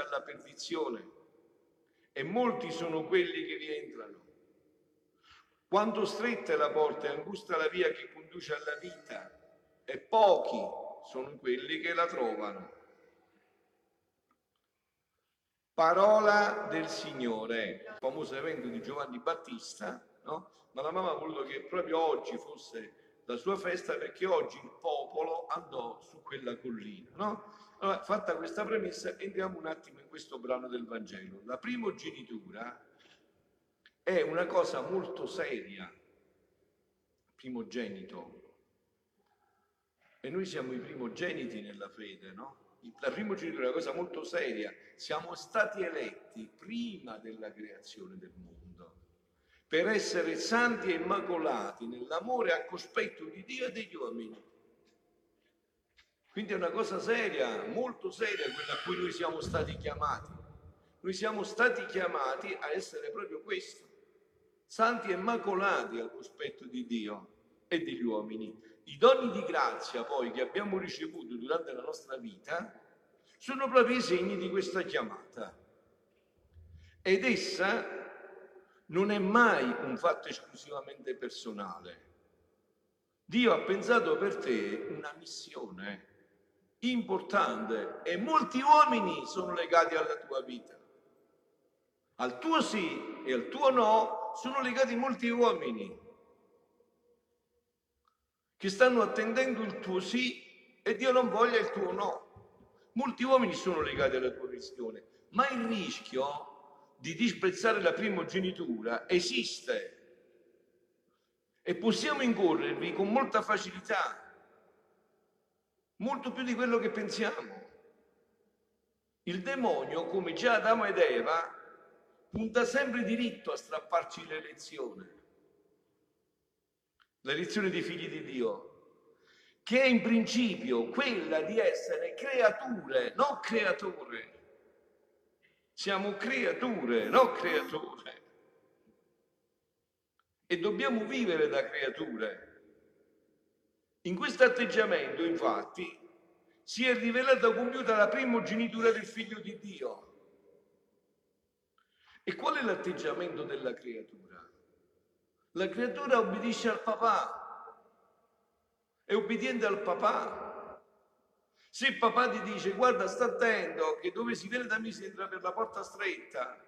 alla perdizione e molti sono quelli che vi entrano. Quanto stretta è la porta e angusta la via che conduce alla vita e pochi sono quelli che la trovano. Parola del Signore, il famoso evento di Giovanni Battista, no? Ma la mamma ha voluto che proprio oggi fosse la sua festa perché oggi il popolo andò su quella collina, no? Allora, fatta questa premessa, entriamo un attimo in questo brano del Vangelo. La primogenitura è una cosa molto seria, primogenito. E noi siamo i primogeniti nella fede, no? La primogenitura è una cosa molto seria. Siamo stati eletti prima della creazione del mondo per essere santi e immacolati nell'amore a cospetto di Dio e degli uomini. Quindi è una cosa seria, molto seria quella a cui noi siamo stati chiamati. Noi siamo stati chiamati a essere proprio questo, santi e immacolati al cospetto di Dio e degli uomini. I doni di grazia poi che abbiamo ricevuto durante la nostra vita sono proprio i segni di questa chiamata. Ed essa non è mai un fatto esclusivamente personale. Dio ha pensato per te una missione importante e molti uomini sono legati alla tua vita. Al tuo sì e al tuo no sono legati molti uomini che stanno attendendo il tuo sì e Dio non voglia il tuo no. Molti uomini sono legati alla tua missione, ma il rischio di disprezzare la primogenitura esiste e possiamo incorrervi con molta facilità molto più di quello che pensiamo. Il demonio, come già Adamo ed Eva, punta sempre diritto a strapparci l'elezione, l'elezione dei figli di Dio, che è in principio quella di essere creature, non creatore. Siamo creature, non creature. E dobbiamo vivere da creature. In questo atteggiamento, infatti, si è rivelata compiuta la primogenitura del figlio di Dio. E qual è l'atteggiamento della creatura? La creatura obbedisce al papà, è obbediente al papà. Se il papà ti dice guarda sta attento che dove si viene da me si entra per la porta stretta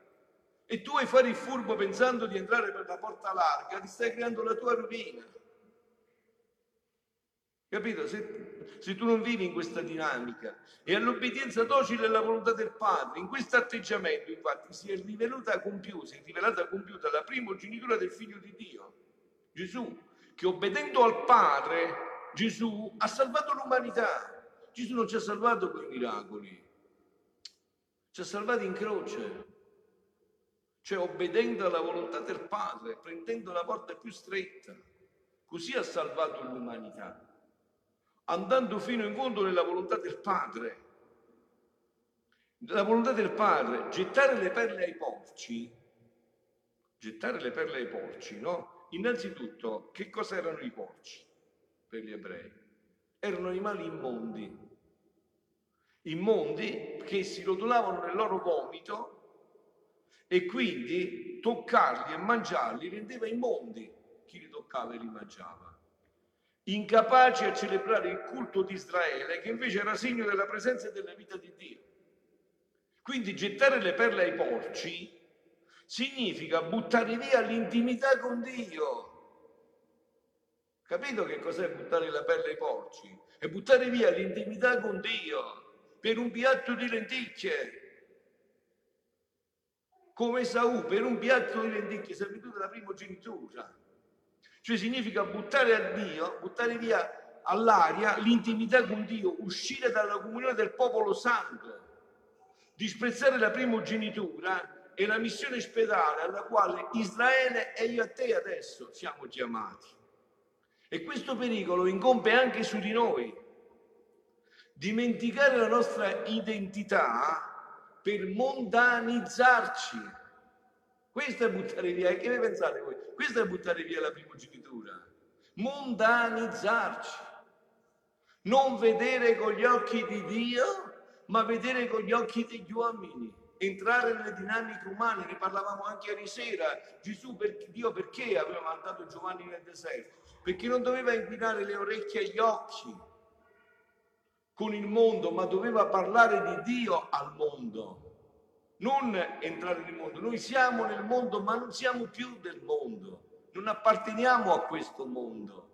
e tu vuoi fare il furbo pensando di entrare per la porta larga, ti stai creando la tua rovina. Capito? Se, se, tu non vivi in questa dinamica e all'obbedienza docile alla volontà del Padre, in questo atteggiamento, infatti, si è rivelata compiuta, si è rivelata compiuta la primogenitura del Figlio di Dio, Gesù, che obbedendo al Padre, Gesù ha salvato l'umanità. Gesù non ci ha salvato con i miracoli, ci ha salvati in croce, cioè obbedendo alla volontà del Padre, prendendo la porta più stretta. Così ha salvato l'umanità andando fino in fondo nella volontà del Padre. La volontà del Padre, gettare le perle ai porci, gettare le perle ai porci, no? Innanzitutto, che cosa erano i porci per gli ebrei? Erano animali immondi, immondi che si rotolavano nel loro vomito e quindi toccarli e mangiarli rendeva immondi chi li toccava e li mangiava incapaci a celebrare il culto di Israele, che invece era segno della presenza e della vita di Dio. Quindi gettare le perle ai porci significa buttare via l'intimità con Dio. Capito che cos'è buttare la perla ai porci? È buttare via l'intimità con Dio per un piatto di lenticchie. Come Saù per un piatto di lenticchie, servitù della primogenitura. Cioè significa buttare a Dio, buttare via all'aria l'intimità con Dio, uscire dalla comunione del popolo santo, disprezzare la primogenitura e la missione spedale alla quale Israele e io a te adesso siamo chiamati. E questo pericolo incombe anche su di noi. Dimenticare la nostra identità per mondanizzarci. Questo è buttare via. E che ne pensate? Questo è buttare via la primogenitura. Mondanizzarci. Non vedere con gli occhi di Dio ma vedere con gli occhi degli uomini, entrare nelle dinamiche umane, ne parlavamo anche ieri sera. Gesù, per, Dio perché aveva mandato Giovanni nel deserto? Perché non doveva inquinare le orecchie e gli occhi con il mondo, ma doveva parlare di Dio al mondo. Non entrare nel mondo. Noi siamo nel mondo, ma non siamo più del mondo. Non apparteniamo a questo mondo.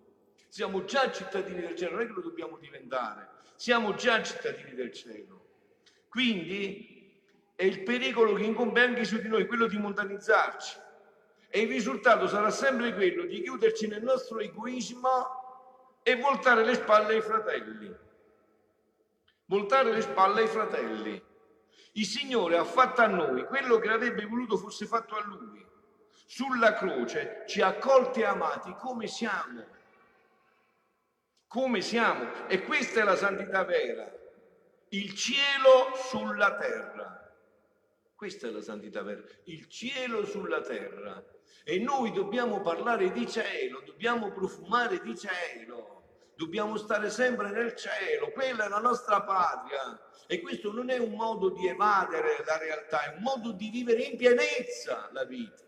Siamo già cittadini del cielo, non è che lo dobbiamo diventare. Siamo già cittadini del cielo. Quindi è il pericolo che incombe anche su di noi, quello di mondanizzarci. E il risultato sarà sempre quello di chiuderci nel nostro egoismo e voltare le spalle ai fratelli. Voltare le spalle ai fratelli. Il Signore ha fatto a noi quello che avrebbe voluto fosse fatto a Lui. Sulla croce ci ha accolti e amati come siamo. Come siamo. E questa è la santità vera il cielo sulla terra. Questa è la santità vera, il cielo sulla terra. E noi dobbiamo parlare di cielo, dobbiamo profumare di cielo, dobbiamo stare sempre nel cielo, quella è la nostra patria. E questo non è un modo di evadere la realtà, è un modo di vivere in pienezza la vita.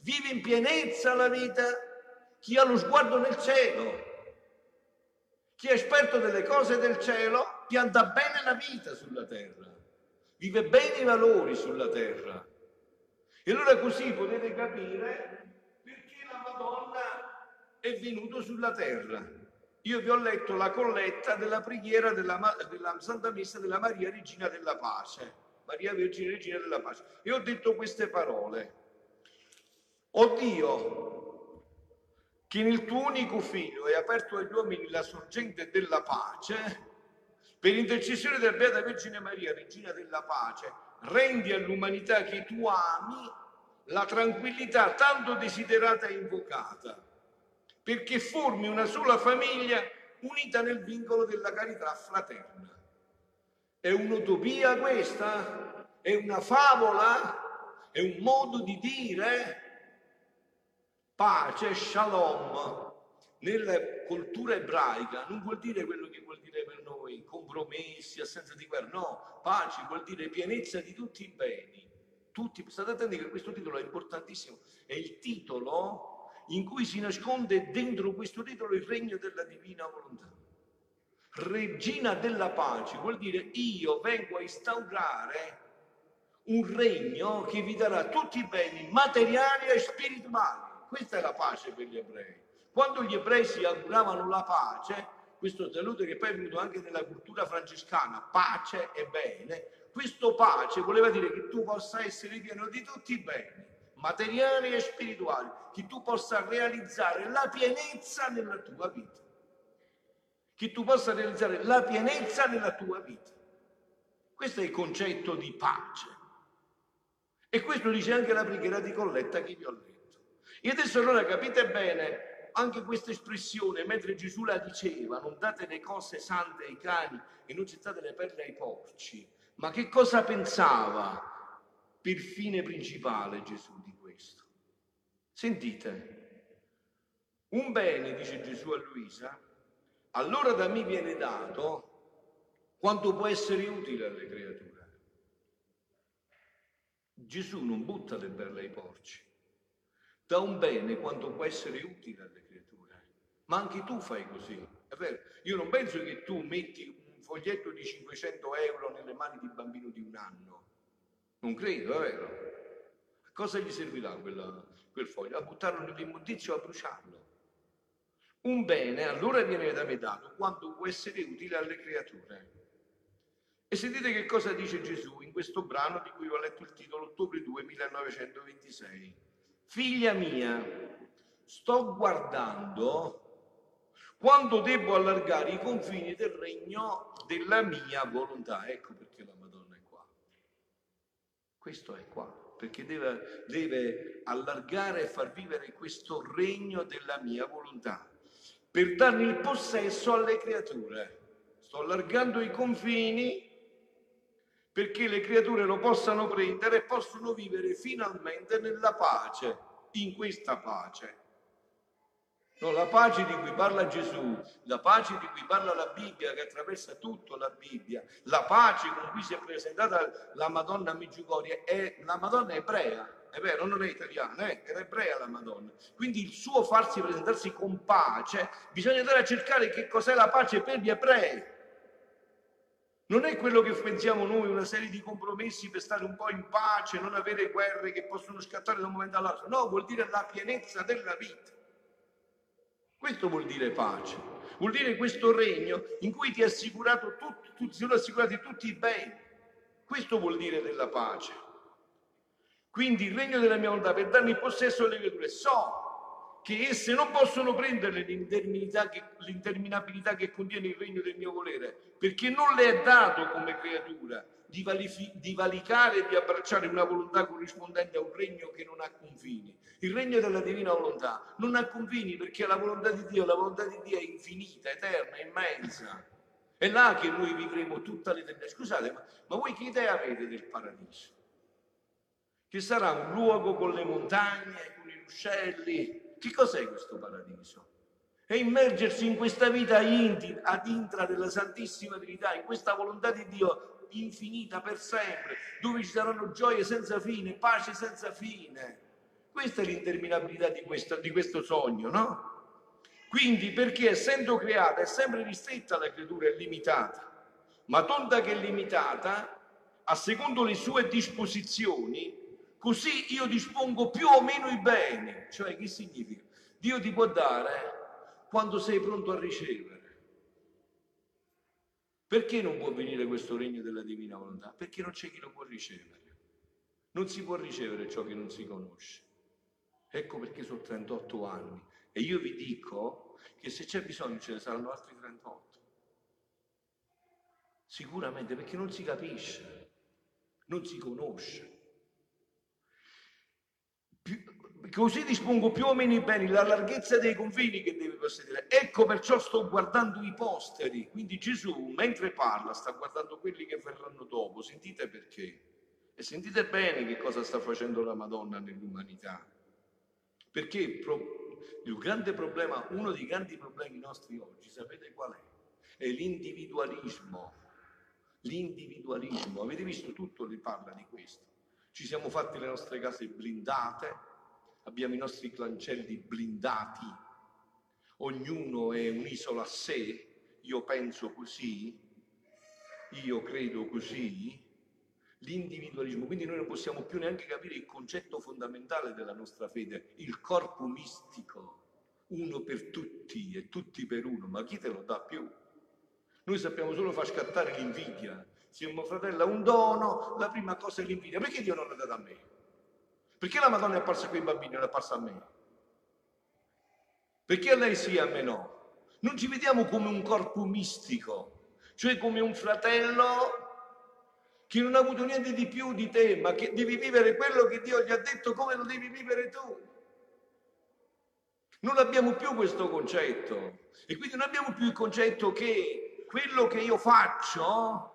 Vive in pienezza la vita chi ha lo sguardo nel cielo, chi è esperto delle cose del cielo pianta bene la vita sulla terra, vive bene i valori sulla terra. E allora così potete capire perché la Madonna è venuta sulla terra. Io vi ho letto la colletta della preghiera della, della Santa Messa della Maria Regina della Pace. Maria Vergine Regina della Pace. E ho detto queste parole. O Dio, che nel tuo unico figlio hai aperto agli uomini la sorgente della pace, per intercessione della Beata Vergine Maria, Regina della Pace, rendi all'umanità che tu ami la tranquillità tanto desiderata e invocata, perché formi una sola famiglia unita nel vincolo della carità fraterna. È un'utopia questa? È una favola? È un modo di dire? Pace, shalom, nella cultura ebraica non vuol dire quello che vuol dire per noi, compromessi, assenza di guerra, no, pace vuol dire pienezza di tutti i beni. Tutti, state attenti che questo titolo è importantissimo, è il titolo in cui si nasconde dentro questo titolo il regno della divina volontà. Regina della pace vuol dire io vengo a instaurare un regno che vi darà tutti i beni materiali e spirituali. Questa è la pace per gli ebrei. Quando gli ebrei si auguravano la pace, questo saluto che poi è venuto anche nella cultura francescana, pace e bene, questo pace voleva dire che tu possa essere pieno di tutti i beni, materiali e spirituali, che tu possa realizzare la pienezza nella tua vita. Che tu possa realizzare la pienezza nella tua vita. Questo è il concetto di pace. E questo dice anche la preghiera di Colletta che vi ho letto. E adesso allora capite bene anche questa espressione, mentre Gesù la diceva, non date le cose sante ai cani e non gettate le perle ai porci, ma che cosa pensava per fine principale Gesù? Sentite, un bene, dice Gesù a Luisa, allora da me viene dato quanto può essere utile alle creature. Gesù non butta le perle ai porci, dà un bene quanto può essere utile alle creature. Ma anche tu fai così, è vero? Io non penso che tu metti un foglietto di 500 euro nelle mani di un bambino di un anno. Non credo, è vero? Cosa gli servirà quella, quel foglio? A buttarlo nell'immondizio o a bruciarlo? Un bene allora viene da me dato quanto può essere utile alle creature. E sentite che cosa dice Gesù in questo brano di cui ho letto il titolo, ottobre 2, 1926. Figlia mia, sto guardando quando devo allargare i confini del regno della mia volontà. Ecco perché la Madonna è qua. Questo è qua, perché deve, deve allargare e far vivere questo regno della mia volontà, per darne il possesso alle creature. Sto allargando i confini perché le creature lo possano prendere e possono vivere finalmente nella pace, in questa pace. No, la pace di cui parla Gesù, la pace di cui parla la Bibbia, che attraversa tutta la Bibbia, la pace con cui si è presentata la Madonna a Meggiugorie, è la Madonna ebrea, è vero, non è italiana, eh? era ebrea la Madonna. Quindi il suo farsi presentarsi con pace, bisogna andare a cercare che cos'è la pace per gli ebrei. Non è quello che pensiamo noi, una serie di compromessi per stare un po' in pace, non avere guerre che possono scattare da un momento all'altro. No, vuol dire la pienezza della vita. Questo vuol dire pace, vuol dire questo regno in cui ti assicurato tutto, tutti, sono assicurati tutti i beni. Questo vuol dire della pace. Quindi il regno della mia volontà per darmi possesso delle creature. So che esse non possono prendere l'interminabilità che contiene il regno del mio volere, perché non le è dato come creatura di, di valicare e di abbracciare una volontà corrispondente a un regno che non ha confini. Il regno della divina volontà non ha confini perché la volontà di Dio, la volontà di Dio è infinita, eterna, immensa. È là che noi vivremo tutta l'eternità. Scusate, ma, ma voi che idea avete del paradiso? Che sarà un luogo con le montagne, con i ruscelli? Che cos'è questo paradiso? È immergersi in questa vita ad intra della Santissima Trinità, in questa volontà di Dio infinita per sempre, dove ci saranno gioie senza fine, pace senza fine. Questa è l'interminabilità di questo, di questo sogno, no? Quindi perché essendo creata è sempre ristretta la creatura, è limitata, ma tonda che è limitata, a secondo le sue disposizioni, così io dispongo più o meno i beni. Cioè, che significa? Dio ti può dare quando sei pronto a ricevere. Perché non può venire questo regno della divina volontà? Perché non c'è chi lo può ricevere. Non si può ricevere ciò che non si conosce. Ecco perché sono 38 anni. E io vi dico che se c'è bisogno ce ne saranno altri 38. Sicuramente perché non si capisce, non si conosce. Così dispongo più o meno i beni, la larghezza dei confini che deve possedere. Ecco perciò sto guardando i posteri. Quindi Gesù, mentre parla, sta guardando quelli che verranno dopo. Sentite perché. E sentite bene che cosa sta facendo la Madonna nell'umanità. Perché il grande problema, uno dei grandi problemi nostri oggi, sapete qual è? È l'individualismo. L'individualismo. Avete visto tutto, li parla di questo. Ci siamo fatti le nostre case blindate, abbiamo i nostri cancelli blindati, ognuno è un'isola a sé, io penso così, io credo così, l'individualismo, quindi noi non possiamo più neanche capire il concetto fondamentale della nostra fede, il corpo mistico, uno per tutti e tutti per uno, ma chi te lo dà più? Noi sappiamo solo far scattare l'invidia. Se mio fratello ha un dono, la prima cosa è l'invidia. Perché Dio non l'ha dato a me? Perché la Madonna è apparsa a quei bambini e non è apparsa a me? Perché a lei sì e a me no? Non ci vediamo come un corpo mistico, cioè come un fratello che non ha avuto niente di più di te, ma che devi vivere quello che Dio gli ha detto come lo devi vivere tu. Non abbiamo più questo concetto e quindi non abbiamo più il concetto che quello che io faccio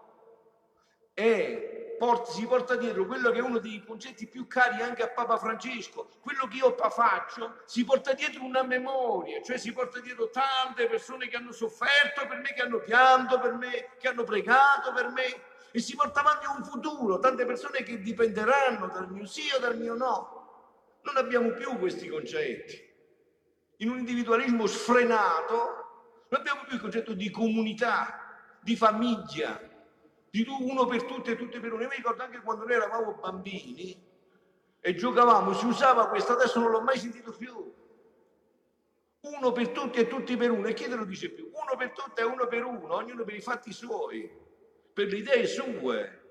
è porta, si porta dietro quello che è uno dei concetti più cari anche a Papa Francesco, quello che io faccio, si porta dietro una memoria, cioè si porta dietro tante persone che hanno sofferto per me, che hanno pianto per me, che hanno pregato per me e si porta avanti un futuro, tante persone che dipenderanno dal mio sì o dal mio no. Non abbiamo più questi concetti. In un individualismo sfrenato non abbiamo più il concetto di comunità, di famiglia, di uno per tutti e tutti per uno. Io mi ricordo anche quando noi eravamo bambini e giocavamo, si usava questo, adesso non l'ho mai sentito più. Uno per tutti e tutti per uno. E chi te lo dice più? Uno per tutti e uno per uno, ognuno per i fatti suoi, per le idee sue.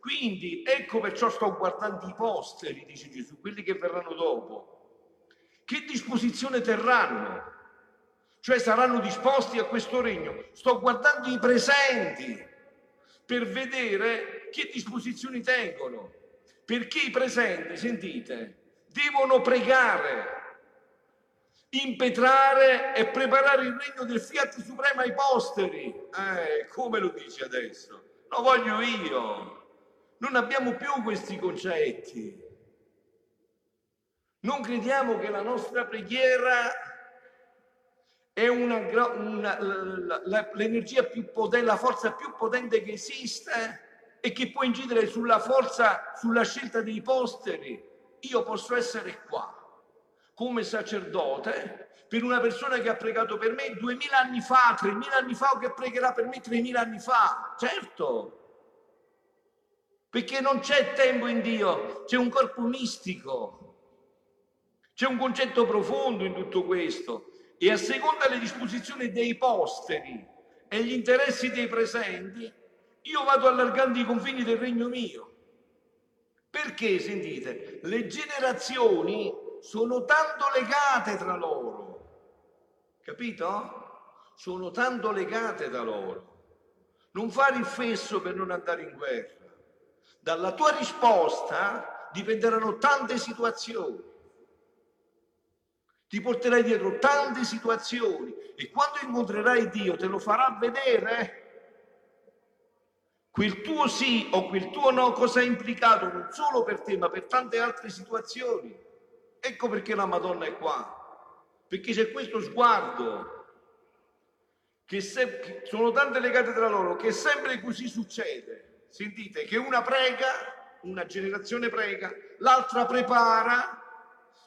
Quindi ecco perciò sto guardando i posteri, dice Gesù, quelli che verranno dopo. Che disposizione terranno? Cioè saranno disposti a questo regno. Sto guardando i presenti per vedere che disposizioni tengono. Perché i presenti, sentite, devono pregare, impetrare e preparare il regno del Fiat Supremo ai posteri. Eh, come lo dice adesso? Lo voglio io. Non abbiamo più questi concetti. Non crediamo che la nostra preghiera è una, una, la, l'energia più potente, la forza più potente che esiste e che può incidere sulla forza, sulla scelta dei posteri. Io posso essere qua come sacerdote per una persona che ha pregato per me duemila anni fa, tremila anni fa o che pregherà per me tremila anni fa. Certo, perché non c'è tempo in Dio, c'è un corpo mistico, c'è un concetto profondo in tutto questo e a seconda delle disposizioni dei posteri e gli interessi dei presenti, io vado allargando i confini del regno mio. Perché, sentite, le generazioni sono tanto legate tra loro, capito? Sono tanto legate tra loro. Non fare il fesso per non andare in guerra. Dalla tua risposta dipenderanno tante situazioni ti porterai dietro tante situazioni e quando incontrerai Dio te lo farà vedere. Quel tuo sì o quel tuo no cosa ha implicato non solo per te ma per tante altre situazioni. Ecco perché la Madonna è qua, perché c'è questo sguardo che, se, che sono tante legate tra loro che sempre così succede. Sentite che una prega, una generazione prega, l'altra prepara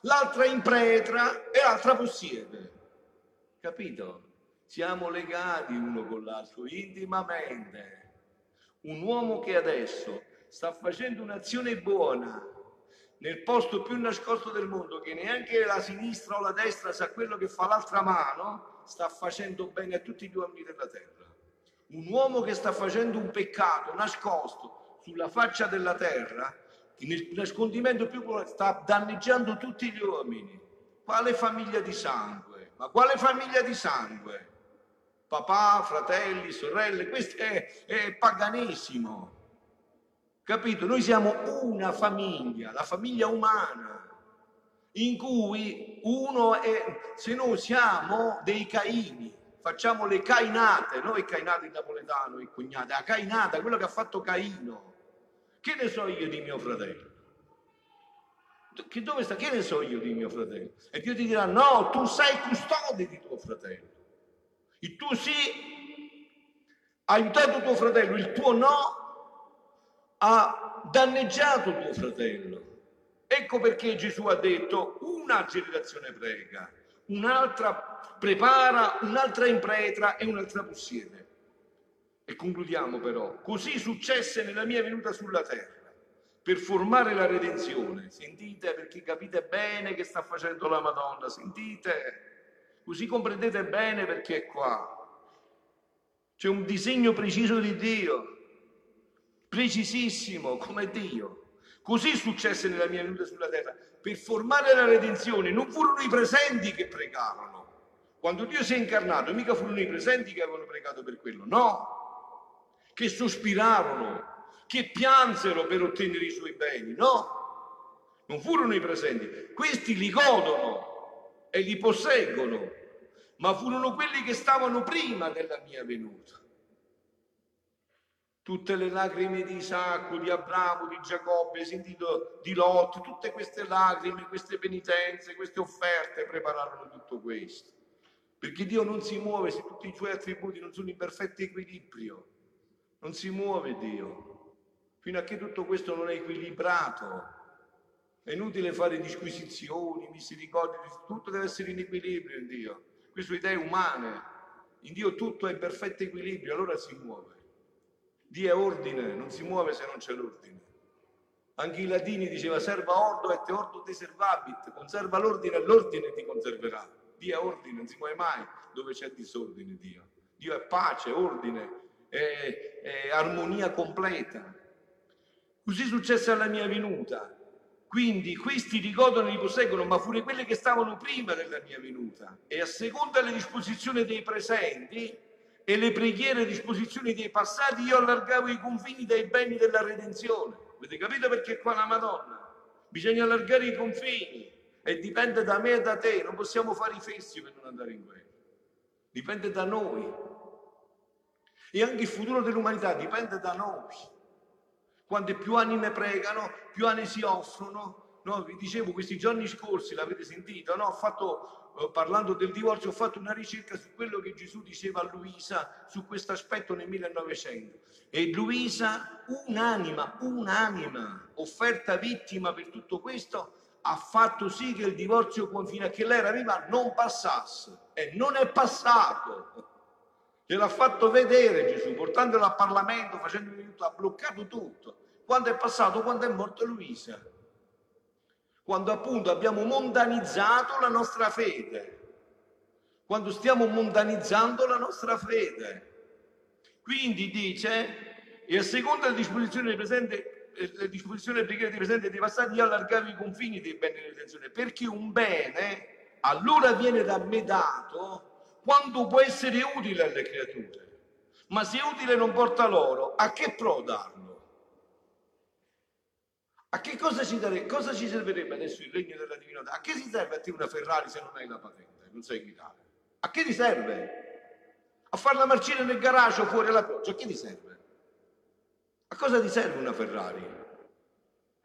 l'altra impretra e l'altra possiede. Capito? Siamo legati uno con l'altro intimamente. Un uomo che adesso sta facendo un'azione buona nel posto più nascosto del mondo, che neanche la sinistra o la destra sa quello che fa l'altra mano, sta facendo bene a tutti gli uomini della terra. Un uomo che sta facendo un peccato nascosto sulla faccia della terra nel nascondimento più sta danneggiando tutti gli uomini. Quale famiglia di sangue? Ma quale famiglia di sangue? Papà, fratelli, sorelle, questo è, è paganesimo. Capito? Noi siamo una famiglia, la famiglia umana, in cui uno è, se noi siamo dei Caini, facciamo le cainate, noi cainate in napoletano, il cognato, la cainata, quello che ha fatto Caino che ne so io di mio fratello? Che dove sta? Che ne so io di mio fratello? E Dio ti dirà, no, tu sei custode di tuo fratello. Il tuo sì ha aiutato tuo fratello, il tuo no ha danneggiato tuo fratello. Ecco perché Gesù ha detto una generazione prega, un'altra prepara, un'altra impretra e un'altra possiede. E concludiamo però, così successe nella mia venuta sulla terra, per formare la redenzione. Sentite perché capite bene che sta facendo la Madonna, sentite, così comprendete bene perché è qua. C'è un disegno preciso di Dio, precisissimo come Dio. Così successe nella mia venuta sulla terra, per formare la redenzione. Non furono i presenti che pregavano. Quando Dio si è incarnato, mica furono i presenti che avevano pregato per quello, no che sospirarono, che piansero per ottenere i suoi beni. No, non furono i presenti. Questi li godono e li posseggono, ma furono quelli che stavano prima della mia venuta. Tutte le lacrime di Isacco, di Abramo, di Giacobbe, sentito di Lot, tutte queste lacrime, queste penitenze, queste offerte prepararono tutto questo. Perché Dio non si muove se tutti i suoi attributi non sono in perfetto equilibrio. Non si muove Dio. Fino a che tutto questo non è equilibrato. È inutile fare disquisizioni, misericordi, tutto deve essere in equilibrio in Dio. Queste idee umane. In Dio tutto è in perfetto equilibrio, allora si muove. Dio è ordine, non si muove se non c'è l'ordine. Anche i latini diceva serva ordo et ordo te servabit, conserva l'ordine e l'ordine ti conserverà. Dio è ordine, non si muove mai dove c'è disordine Dio. Dio è pace, ordine, eh, eh, armonia completa. Così successe alla mia venuta. Quindi questi li godono e li posseggono, ma furono quelli che stavano prima della mia venuta. E a seconda delle disposizioni dei presenti e le preghiere e disposizioni dei passati, io allargavo i confini dei beni della redenzione. Avete capito perché qua la Madonna? Bisogna allargare i confini e dipende da me e da te. Non possiamo fare i fessi per non andare in guerra. Dipende da noi. E anche il futuro dell'umanità dipende da noi. Quante più anime pregano, più anime si offrono, no, vi dicevo questi giorni scorsi, l'avete sentito, no? Ho fatto, eh, parlando del divorzio, ho fatto una ricerca su quello che Gesù diceva a Luisa su questo aspetto nel 1900. E Luisa, un'anima, un'anima, offerta vittima per tutto questo, ha fatto sì che il divorzio fino a che lei era viva non passasse. E non è passato. Gliel'ha fatto vedere Gesù, portandolo al Parlamento, facendo tutto, ha bloccato tutto. Quando è passato? Quando è morto Luisa. Quando appunto abbiamo mondanizzato la nostra fede. Quando stiamo mondanizzando la nostra fede. Quindi dice, e a seconda della disposizione presente eh, le disposizioni preghiere dei presenti e dei passati, io allargavo i confini dei beni dell'intenzione, perché un bene allora viene da me dato quando può essere utile alle creature. Ma se utile non porta loro, a che pro darlo? A che cosa ci, dare, cosa ci servirebbe adesso il regno della divinità? A che si serve a te una Ferrari se non hai la patente, non sai guidare? A che ti serve? A farla marcire nel garage o fuori alla pioggia? A che ti serve? A cosa ti serve una Ferrari?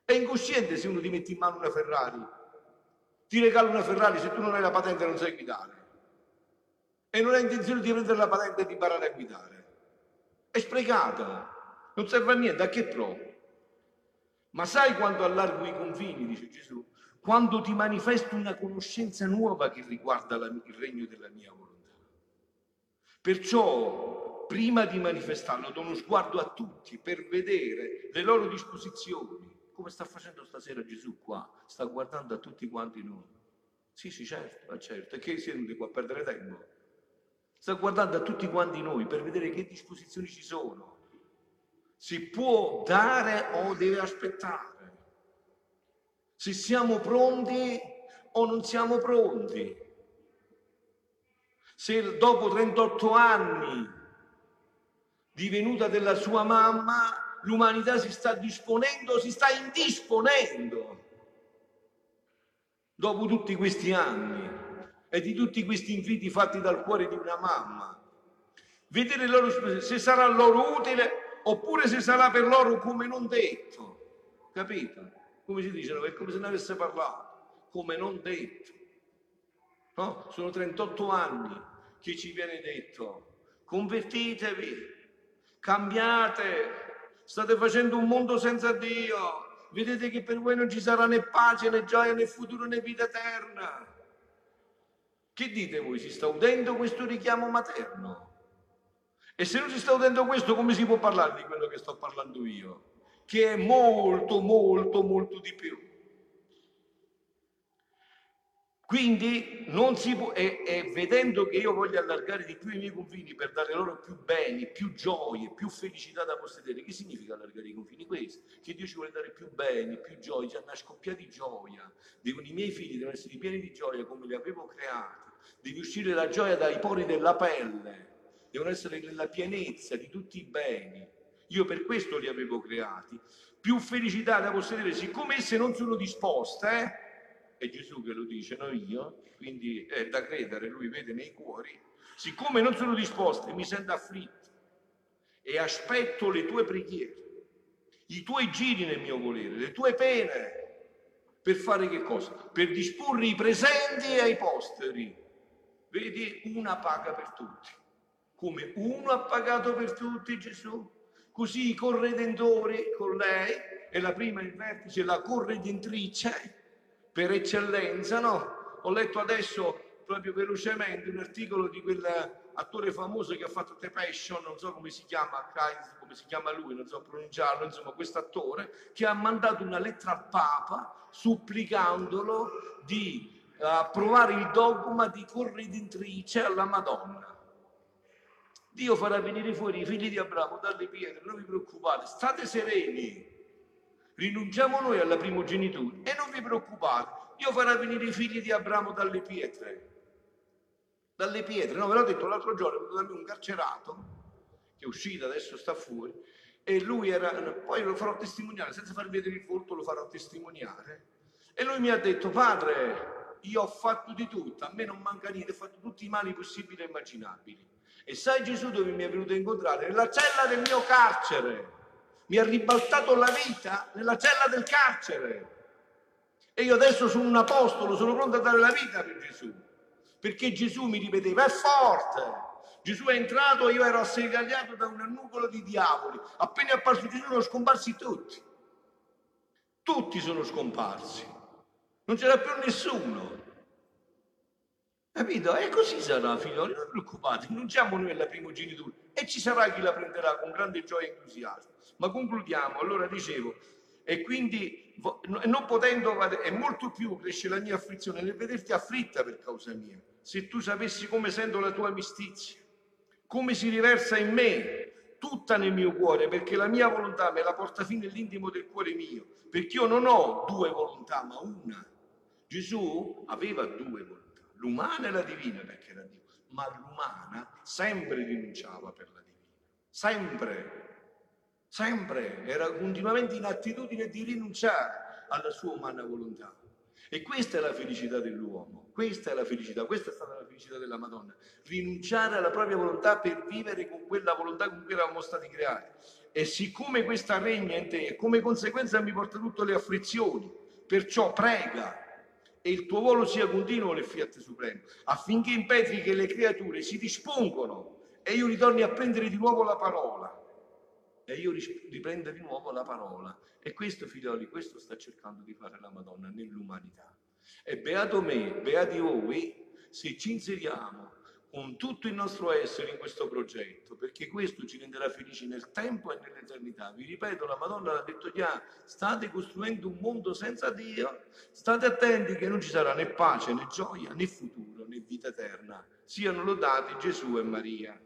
È incosciente se uno ti mette in mano una Ferrari. Ti regala una Ferrari se tu non hai la patente e non sai guidare e non ha intenzione di prendere la patente e di imparare a guidare. È sprecata, non serve a niente, a che pro? Ma sai quando allargo i confini, dice Gesù? Quando ti manifesto una conoscenza nuova che riguarda la, il regno della mia volontà. Perciò, prima di manifestarlo, do uno sguardo a tutti per vedere le loro disposizioni. Come sta facendo stasera Gesù qua? Sta guardando a tutti quanti noi. Sì, sì, certo, certo. E che siete qua a perdere tempo? Sta guardando a tutti quanti noi per vedere che disposizioni ci sono. Si può dare o deve aspettare. Se siamo pronti o non siamo pronti. Se dopo 38 anni di venuta della sua mamma l'umanità si sta disponendo, si sta indisponendo dopo tutti questi anni e di tutti questi inviti fatti dal cuore di una mamma. Vedere loro se sarà loro utile oppure se sarà per loro come non detto. Capito? Come si dice? È come se ne avesse parlato, come non detto. No? Sono 38 anni che ci viene detto, convertitevi, cambiate, state facendo un mondo senza Dio, vedete che per voi non ci sarà né pace né gioia né futuro né vita eterna. Che dite voi? Si sta udendo questo richiamo materno? E se non si sta udendo questo, come si può parlare di quello che sto parlando io? Che è molto, molto, molto di più. Quindi non si può, e, e, vedendo che io voglio allargare di più i miei confini per dare loro più beni, più gioie, più felicità da possedere, che significa allargare i confini? Questo, che Dio ci vuole dare più beni, più gioie, ci hanno scoppiati di gioia, devono, i miei figli devono essere pieni di gioia come li avevo creati devi uscire la gioia dai pori della pelle, devono essere nella pienezza di tutti i beni. Io per questo li avevo creati. Più felicità da possedere, siccome esse non sono disposte, eh? È Gesù che lo dice, non io, quindi è da credere, lui vede nei cuori, siccome non sono disposte, mi sento afflitto e aspetto le tue preghiere, i tuoi giri nel mio volere, le tue pene, per fare che cosa? Per disporre i presenti e i posteri Vedi, una paga per tutti. Come uno ha pagato per tutti Gesù, così i corredentori con lei, è la prima il vertice, la corredentrice per eccellenza, no? Ho letto adesso proprio velocemente un articolo di quell'attore famoso che ha fatto The Passion, non so come si chiama, come si chiama lui, non so pronunciarlo, insomma questo attore, che ha mandato una lettera al Papa supplicandolo di approvare il dogma di corredentrice alla Madonna. Dio farà venire fuori i figli di Abramo dalle pietre, non vi preoccupate, state sereni, rinunciamo noi alla primogenitura e non vi preoccupate, Dio farà venire i figli di Abramo dalle pietre. Dalle pietre, no, ve l'ho detto l'altro giorno, da me un carcerato che è uscito, adesso sta fuori, e lui era, poi lo farò testimoniare, senza far vedere il volto lo farò testimoniare. E lui mi ha detto, padre, io ho fatto di tutto, a me non manca niente, ho fatto tutti i mali possibili e immaginabili. E sai Gesù dove mi è venuto a incontrare? Nella cella del mio carcere. Mi ha ribaltato la vita nella cella del carcere. E io adesso sono un apostolo, sono pronto a dare la vita per Gesù. Perché Gesù mi ripeteva, è forte. Gesù è entrato, io ero assegagliato da un nuvolo di diavoli. Appena è apparso Gesù sono scomparsi tutti. Tutti sono scomparsi. Non c'era più nessuno. Capito? E così sarà, figlioli, non preoccupate, non siamo noi la primogenitura e ci sarà chi la prenderà con grande gioia e entusiasmo. Ma concludiamo, allora dicevo, e quindi non potendo, è molto più cresce la mia afflizione nel vederti afflitta per causa mia. Se tu sapessi come sento la tua amicizia, come si riversa in me, tutta nel mio cuore, perché la mia volontà me la porta fino all'intimo del cuore mio, perché io non ho due volontà, ma una. Gesù aveva due volontà l'umana e la divina perché era Dio, ma l'umana sempre rinunciava per la divina, sempre, sempre, era continuamente in attitudine di rinunciare alla sua umana volontà. E questa è la felicità dell'uomo, questa è la felicità, questa è stata la felicità della Madonna, rinunciare alla propria volontà per vivere con quella volontà con cui eravamo stati creati. E siccome questa regna in te, come conseguenza mi porta tutte le afflizioni, perciò prega e il tuo volo sia continuo nel Fiat Supremo, affinché impedri che le creature si dispongono e io ritorni a prendere di nuovo la parola. E io riprendo di nuovo la parola. E questo, figlioli, questo sta cercando di fare la Madonna nell'umanità. E beato me, beati voi, se ci inseriamo con tutto il nostro essere in questo progetto, perché questo ci renderà felici nel tempo e nell'eternità. Vi ripeto, la Madonna l'ha detto già, state costruendo un mondo senza Dio, state attenti che non ci sarà né pace, né gioia, né futuro, né vita eterna. Siano lodati Gesù e Maria.